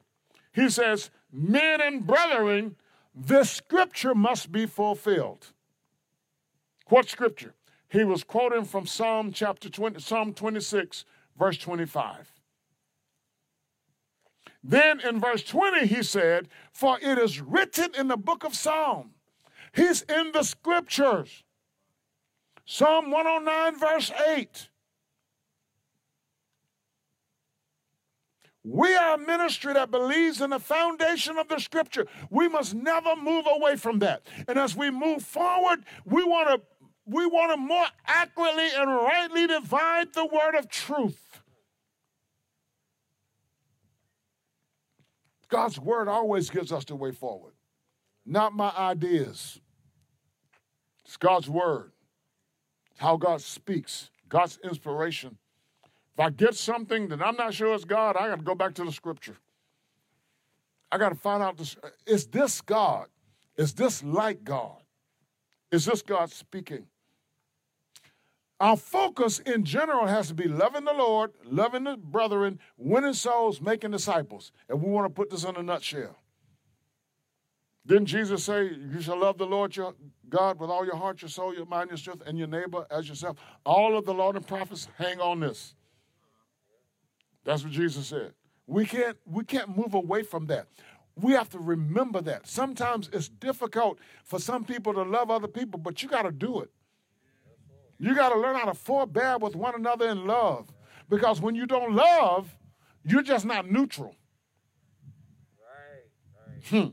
he says, Men and brethren, this scripture must be fulfilled. What scripture? He was quoting from Psalm chapter 20, Psalm 26, verse 25. Then in verse 20, he said, For it is written in the book of Psalm. He's in the scriptures. Psalm 109, verse 8. We are a ministry that believes in the foundation of the scripture. We must never move away from that. And as we move forward, we want to we want to more accurately and rightly divide the word of truth. God's word always gives us the way forward, not my ideas. It's God's word. It's how God speaks, God's inspiration. If I get something that I'm not sure is God, I got to go back to the scripture. I got to find out this, is this God? Is this like God? Is this God speaking? Our focus in general has to be loving the Lord, loving the brethren, winning souls, making disciples. And we want to put this in a nutshell. Didn't Jesus say, You shall love the Lord your God with all your heart, your soul, your mind, your strength, and your neighbor as yourself? All of the Lord and prophets hang on this. That's what Jesus said. We can't, we can't move away from that. We have to remember that. Sometimes it's difficult for some people to love other people, but you got to do it. You got to learn how to forbear with one another in love. Because when you don't love, you're just not neutral. Right, right. Hmm.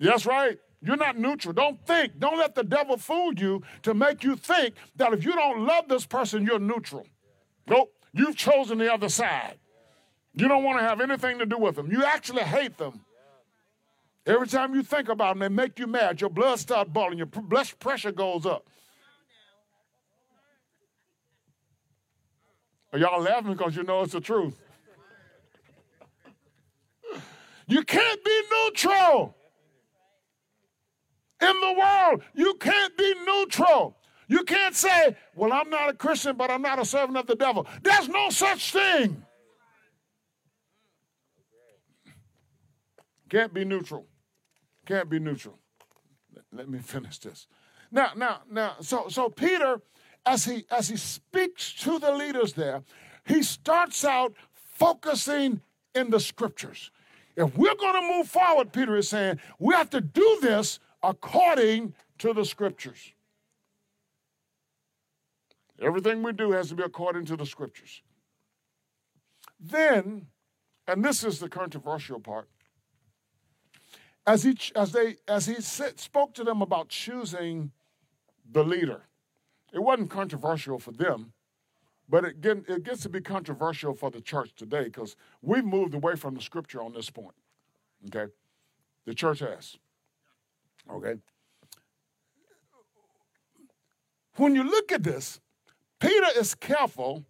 That's right. You're not neutral. Don't think, don't let the devil fool you to make you think that if you don't love this person, you're neutral. Nope. You've chosen the other side. You don't want to have anything to do with them. You actually hate them. Every time you think about them, they make you mad. Your blood starts boiling. Your blood pressure goes up. Are y'all laughing because you know it's the truth? You can't be neutral. In the world, you can't be neutral. You can't say, well, I'm not a Christian, but I'm not a servant of the devil. There's no such thing. Can't be neutral. Can't be neutral. Let me [LAUGHS] finish this. Now, now, now, so so Peter, as he as he speaks to the leaders there, he starts out focusing in the scriptures. If we're going to move forward, Peter is saying, we have to do this according to the scriptures. Everything we do has to be according to the scriptures. Then, and this is the controversial part, as he, as they, as he said, spoke to them about choosing the leader, It wasn't controversial for them, but it, get, it gets to be controversial for the church today because we've moved away from the scripture on this point. Okay? The church has. Okay? When you look at this, Peter is careful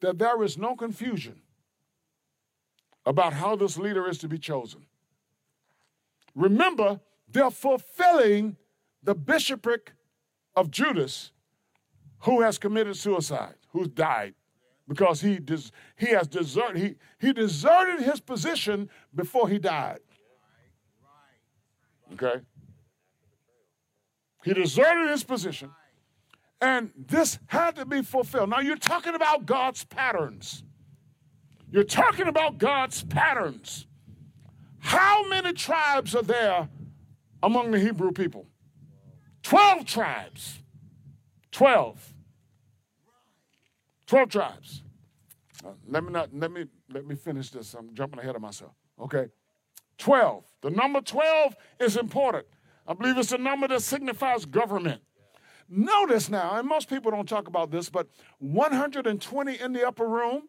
that there is no confusion about how this leader is to be chosen. Remember, they're fulfilling the bishopric of Judas, who has committed suicide, who's died because he, des- he has deserted he, he deserted his position before he died. Okay? He deserted his position. And this had to be fulfilled. Now, you're talking about God's patterns. You're talking about God's patterns. How many tribes are there among the Hebrew people? 12 tribes. 12. 12 tribes. Uh, let me not let me let me finish this. I'm jumping ahead of myself. Okay. 12. The number 12 is important. I believe it's a number that signifies government. Notice now, and most people don't talk about this, but 120 in the upper room.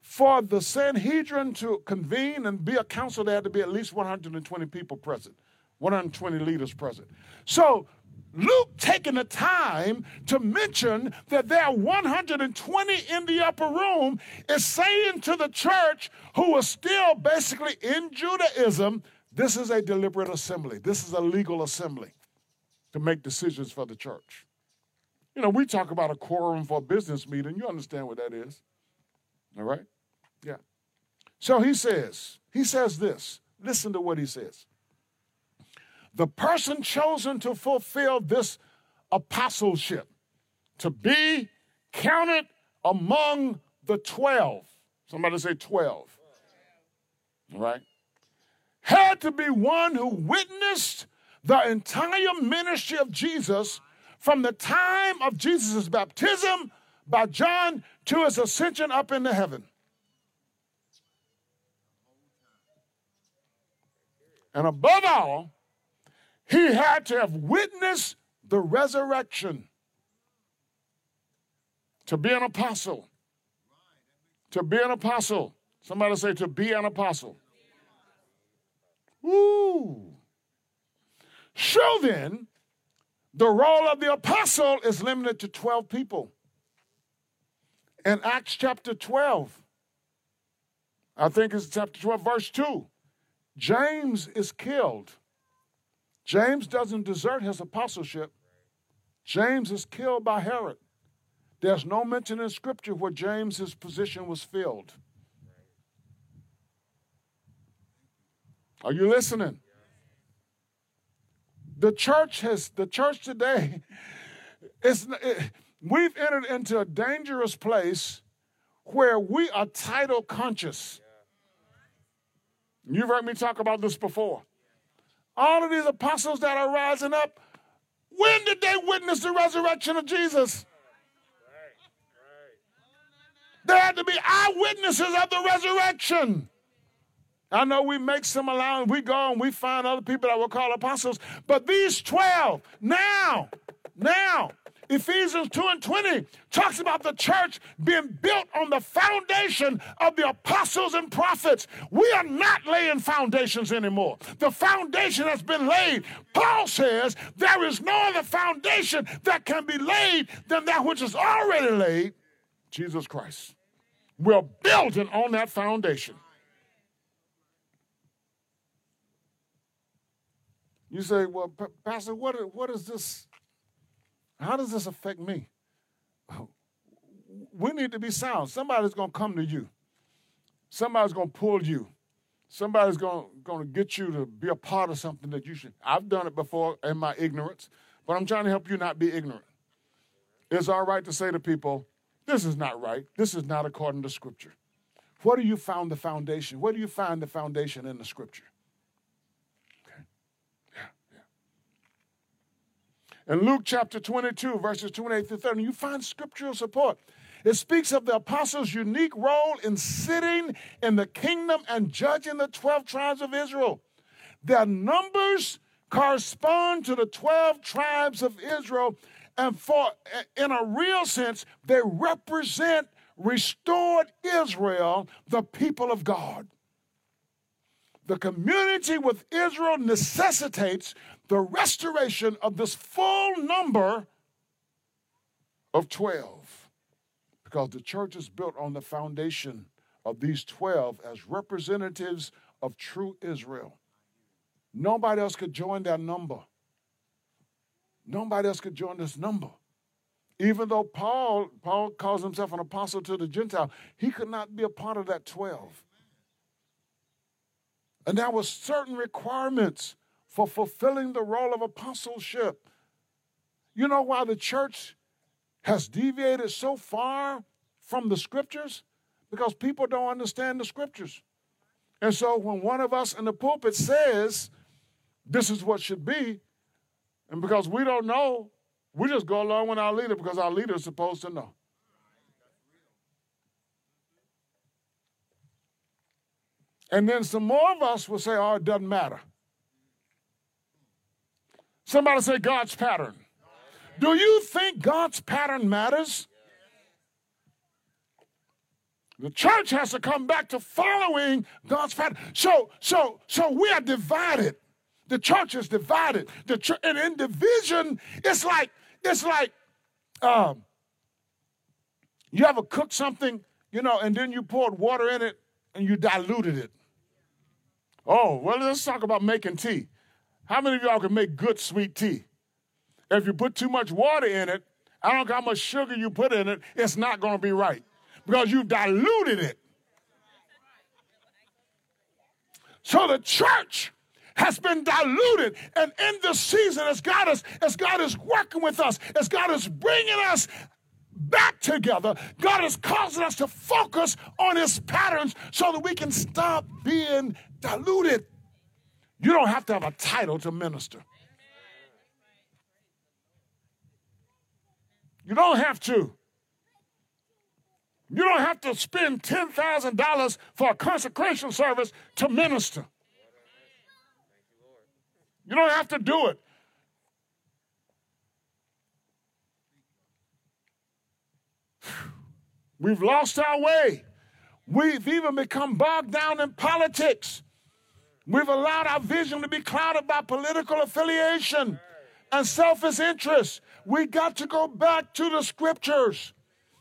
For the Sanhedrin to convene and be a council, there had to be at least 120 people present, 120 leaders present. So Luke taking the time to mention that there are 120 in the upper room is saying to the church who is still basically in Judaism, this is a deliberate assembly. This is a legal assembly to make decisions for the church. You know, we talk about a quorum for a business meeting. You understand what that is. All right? Yeah. So he says, he says this. Listen to what he says. The person chosen to fulfill this apostleship, to be counted among the 12. Somebody say 12. All right? Had to be one who witnessed the entire ministry of Jesus from the time of Jesus' baptism by John to his ascension up into heaven. And above all, he had to have witnessed the resurrection to be an apostle. To be an apostle. Somebody say, to be an apostle. Ooh. So then, the role of the apostle is limited to 12 people. In Acts chapter 12, I think it's chapter 12, verse 2, James is killed. James doesn't desert his apostleship. James is killed by Herod. There's no mention in Scripture where James's position was filled. Are you listening? The church has the church today [LAUGHS] is it, we've entered into a dangerous place where we are title conscious. You've heard me talk about this before. All of these apostles that are rising up, when did they witness the resurrection of Jesus? They had to be eyewitnesses of the resurrection. I know we make some allowance. We go and we find other people that we call apostles, but these 12, now, now, Ephesians 2 and 20 talks about the church being built on the foundation of the apostles and prophets. We are not laying foundations anymore. The foundation has been laid. Paul says there is no other foundation that can be laid than that which is already laid Jesus Christ. We're building on that foundation. You say, well, Pastor, what, what is this? How does this affect me? We need to be sound. Somebody's going to come to you. Somebody's going to pull you. Somebody's going to get you to be a part of something that you should. I've done it before in my ignorance, but I'm trying to help you not be ignorant. It's all right to say to people, this is not right. This is not according to Scripture. Where do you find the foundation? Where do you find the foundation in the Scripture? In Luke chapter 22, verses 28 to 30, you find scriptural support. It speaks of the apostles' unique role in sitting in the kingdom and judging the 12 tribes of Israel. Their numbers correspond to the 12 tribes of Israel, And for in a real sense, they represent restored Israel, the people of God. The community with Israel necessitates the restoration of this full number of 12 because the church is built on the foundation of these 12 as representatives of true Israel. Nobody else could join that number. Nobody else could join this number. Even though Paul, Paul calls himself an apostle to the Gentile, he could not be a part of that 12. And there were certain requirements for fulfilling the role of apostleship. You know why the church has deviated so far from the scriptures? Because people don't understand the scriptures. And so when one of us in the pulpit says, this is what should be, and because we don't know, we just go along with our leader because our leader is supposed to know. And then some more of us will say, oh, it doesn't matter. Somebody say God's pattern. Do you think God's pattern matters? The church has to come back to following God's pattern. So, so, so we are divided. The church is divided. The ch- and in division, it's like it's like um, you ever cook something, you know, and then you poured water in it and you diluted it. Oh, well, let's talk about making tea. How many of y'all can make good sweet tea? If you put too much water in it, I don't care how much sugar you put in it, it's not going to be right because you've diluted it. So the church has been diluted. And in this season, as God is, as God is working with us, as God is bringing us back together, God is causing us to focus on His patterns so that we can stop being diluted. You don't have to have a title to minister. You don't have to. You don't have to spend $10,000 for a consecration service to minister. You don't have to do it. We've lost our way. We've even become bogged down in politics. We've allowed our vision to be clouded by political affiliation and selfish interest. We got to go back to the scriptures.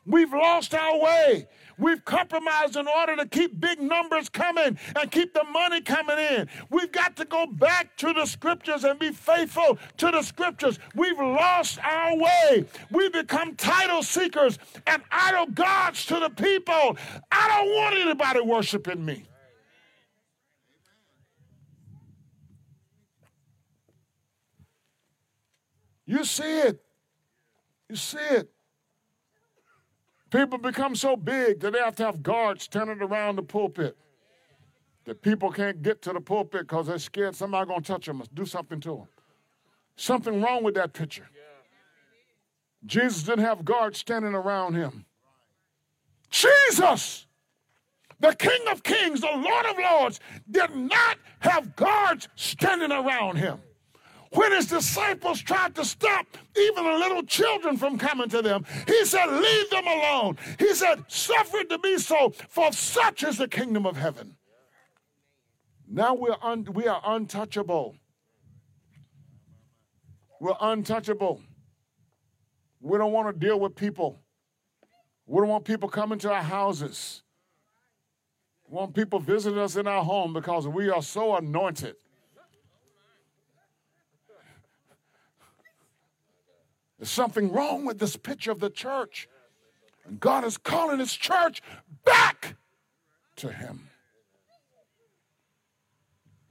We've lost our way. We've compromised in order to keep big numbers coming and keep the money coming in. We've got to go back to the scriptures and be faithful to the scriptures. We've lost our way. We've become title seekers and idol gods to the people. I don't want anybody worshiping me. You see it. You see it. People become so big that they have to have guards standing around the pulpit. That people can't get to the pulpit because they're scared somebody's going to touch them or do something to them. Something wrong with that picture. Jesus didn't have guards standing around him. Jesus, the King of Kings, the Lord of Lords, did not have guards standing around him. When his disciples tried to stop even the little children from coming to them, he said, Leave them alone. He said, Suffer it to be so, for such is the kingdom of heaven. Now we're un- we are untouchable. We're untouchable. We don't want to deal with people. We don't want people coming to our houses. We want people visiting us in our home because we are so anointed. There's something wrong with this picture of the church. And God is calling his church back to him.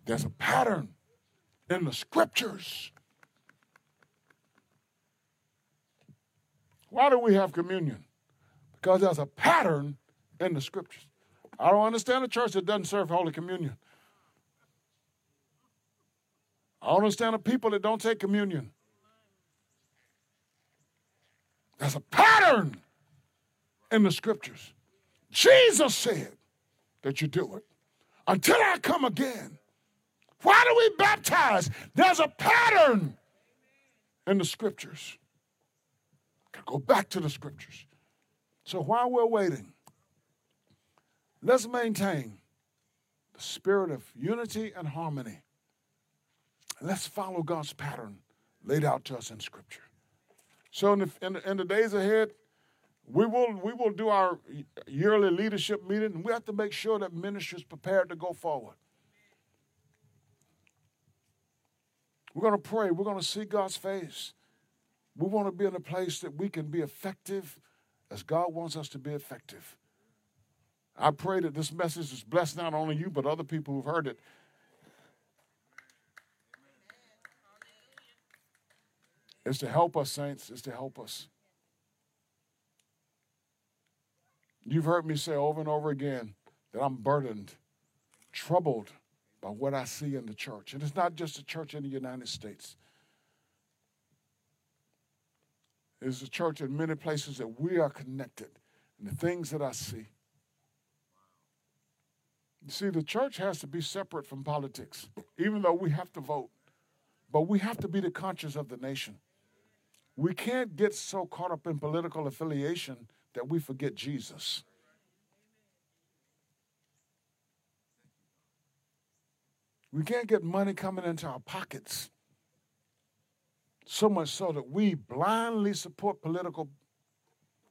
There's a pattern in the scriptures. Why do we have communion? Because there's a pattern in the scriptures. I don't understand a church that doesn't serve Holy Communion. I don't understand a people that don't take communion. There's a pattern in the scriptures. Jesus said that you do it until I come again. Why do we baptize? There's a pattern in the scriptures. Gotta go back to the scriptures. So while we're waiting, let's maintain the spirit of unity and harmony. Let's follow God's pattern laid out to us in Scripture. So in the, in in the days ahead, we will we will do our yearly leadership meeting, and we have to make sure that ministry is prepared to go forward. We're going to pray. We're going to see God's face. We want to be in a place that we can be effective as God wants us to be effective. I pray that this message is blessed not only you, but other people who've heard it. It's to help us, saints. It's to help us. You've heard me say over and over again that I'm burdened, troubled by what I see in the church. And it's not just the church in the United States. It's the church in many places that we are connected. And the things that I see. You see, the church has to be separate from politics, even though we have to vote. But we have to be the conscience of the nation. We can't get so caught up in political affiliation that we forget Jesus. We can't get money coming into our pockets so much so that we blindly support political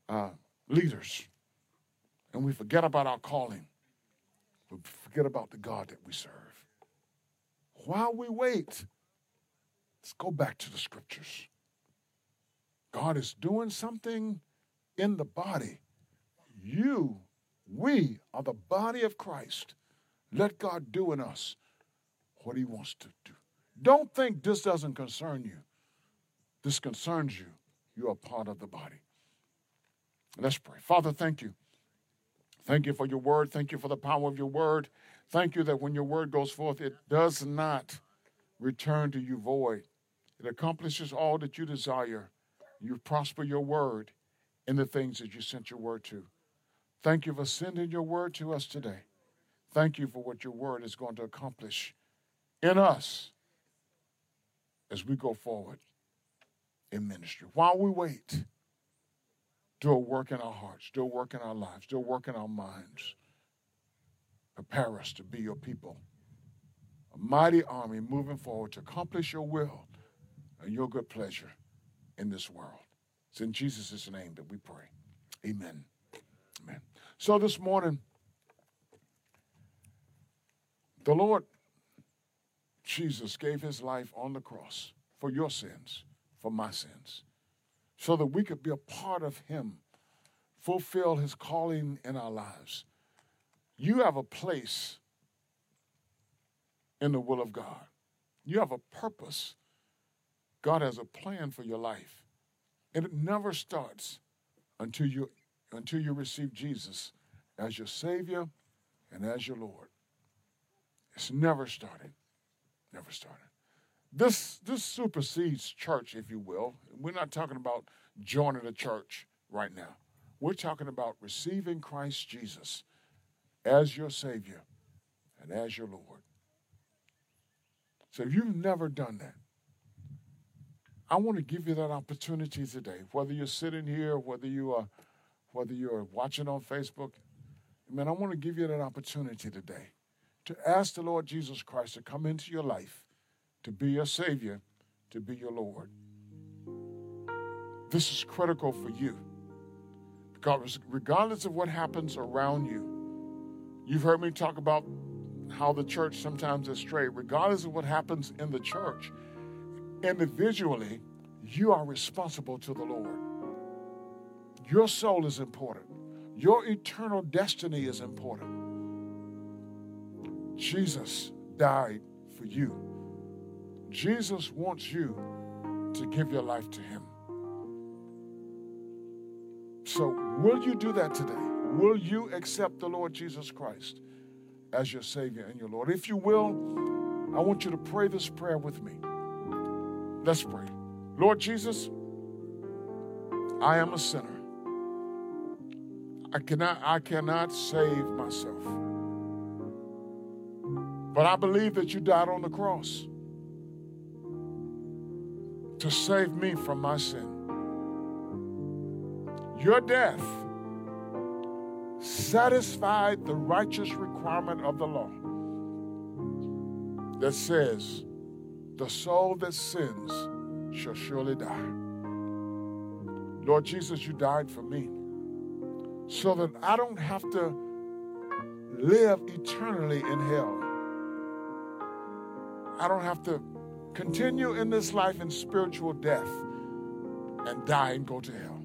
uh, leaders and we forget about our calling. We forget about the God that we serve. While we wait, let's go back to the scriptures. God is doing something in the body. You, we are the body of Christ. Let God do in us what he wants to do. Don't think this doesn't concern you. This concerns you. You are part of the body. Let's pray. Father, thank you. Thank you for your word. Thank you for the power of your word. Thank you that when your word goes forth, it does not return to you void. It accomplishes all that you desire. You prosper your word in the things that you sent your word to. Thank you for sending your word to us today. Thank you for what your word is going to accomplish in us as we go forward in ministry. While we wait, do a work in our hearts, do a work in our lives, do a work in our minds. Prepare us to be your people, a mighty army moving forward to accomplish your will and your good pleasure in this world. It's in Jesus' name that we pray. Amen. Amen. So this morning, the Lord Jesus gave his life on the cross for your sins, for my sins, so that we could be a part of him, fulfill his calling in our lives. You have a place in the will of God. You have a purpose. God has a plan for your life. And it never starts until you until you receive Jesus as your Savior and as your Lord. It's never started. Never started. This this supersedes church, if you will. We're not talking about joining a church right now. We're talking about receiving Christ Jesus as your Savior and as your Lord. So if you've never done that, I want to give you that opportunity today. Whether you're sitting here, whether you are, whether you're watching on Facebook, man, I want to give you that opportunity today to ask the Lord Jesus Christ to come into your life, to be your Savior, to be your Lord. This is critical for you. Because regardless of what happens around you, you've heard me talk about how the church sometimes is straight. Regardless of what happens in the church, individually, you are responsible to the Lord. Your soul is important. Your eternal destiny is important. Jesus died for you. Jesus wants you to give your life to Him. So, will you do that today? Will you accept the Lord Jesus Christ as your Savior and your Lord? If you will, I want you to pray this prayer with me. Let's pray. Lord Jesus, I am a sinner. I cannot, I cannot save myself. But I believe that you died on the cross to save me from my sin. Your death satisfied the righteous requirement of the law that says, The soul that sins shall surely die. Lord Jesus, you died for me so that I don't have to live eternally in hell. I don't have to continue in this life in spiritual death and die and go to hell.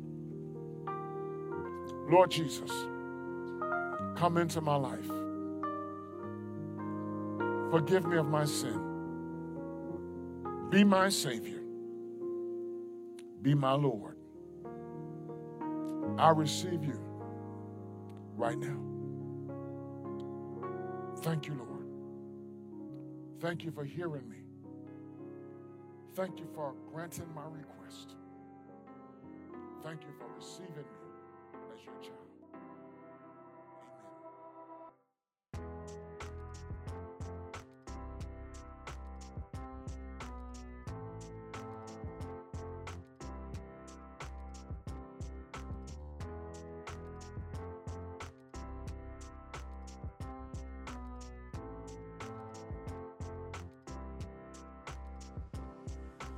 Lord Jesus, come into my life. Forgive me of my sin. Be my Savior. Be my Lord. I receive you right now. Thank you, Lord. Thank you for hearing me. Thank you for granting my request. Thank you for receiving me as your child.